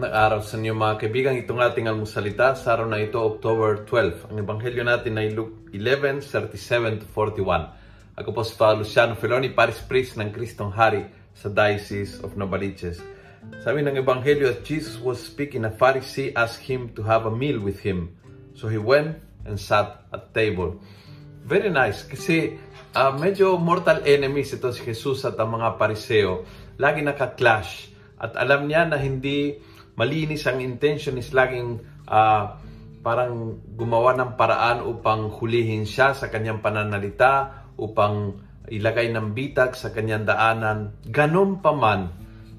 Magandang araw sa inyo mga kaibigan. Itong ating almusalita sa araw na ito, October 12. Ang ebanghelyo natin ay Luke 11, 37 to 41. Ako po si Father Luciano Feloni, Paris Priest ng Kristong Hari sa Diocese of Novaliches. Sabi ng ebanghelyo, as Jesus was speaking, a Pharisee asked him to have a meal with him. So he went and sat at table. Very nice kasi uh, medyo mortal enemies ito si Jesus at ang mga pariseo. Lagi naka-clash at alam niya na hindi malinis ang intention is laging uh, parang gumawa ng paraan upang hulihin siya sa kanyang pananalita, upang ilagay ng bitag sa kanyang daanan. Ganon pa man,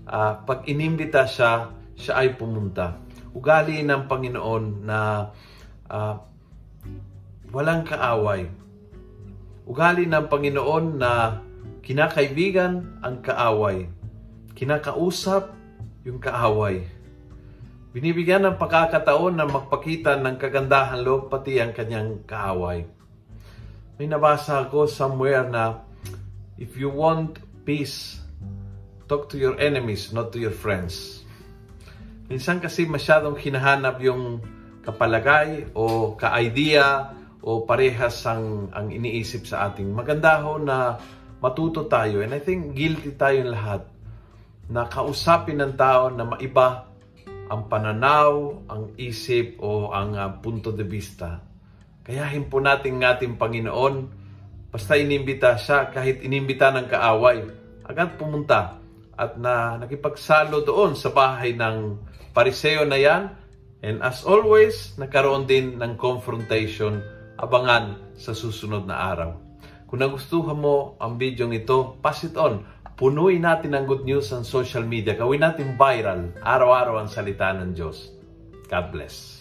uh, pag inimbita siya, siya ay pumunta. Ugali ng Panginoon na uh, walang kaaway. Ugali ng Panginoon na kinakaibigan ang kaaway kinakausap yung kaaway. Binibigyan ng pagkakataon na magpakita ng kagandahan loob pati ang kanyang kaaway. May nabasa ako somewhere na if you want peace, talk to your enemies, not to your friends. Minsan kasi masyadong hinahanap yung kapalagay o ka-idea o parehas ang, ang iniisip sa ating. Maganda ho na matuto tayo and I think guilty tayong lahat na kausapin ng tao na maiba ang pananaw, ang isip o ang uh, punto de vista. Kayahin po natin ng ating Panginoon, basta inimbita siya, kahit inimbita ng kaaway, agad pumunta at na nakipagsalo doon sa bahay ng pariseo na yan. And as always, nagkaroon din ng confrontation, abangan sa susunod na araw. Kung nagustuhan mo ang video ito, pass it on Punuin natin ang good news sa social media. Gawin natin viral. Araw-araw ang salita ng Diyos. God bless.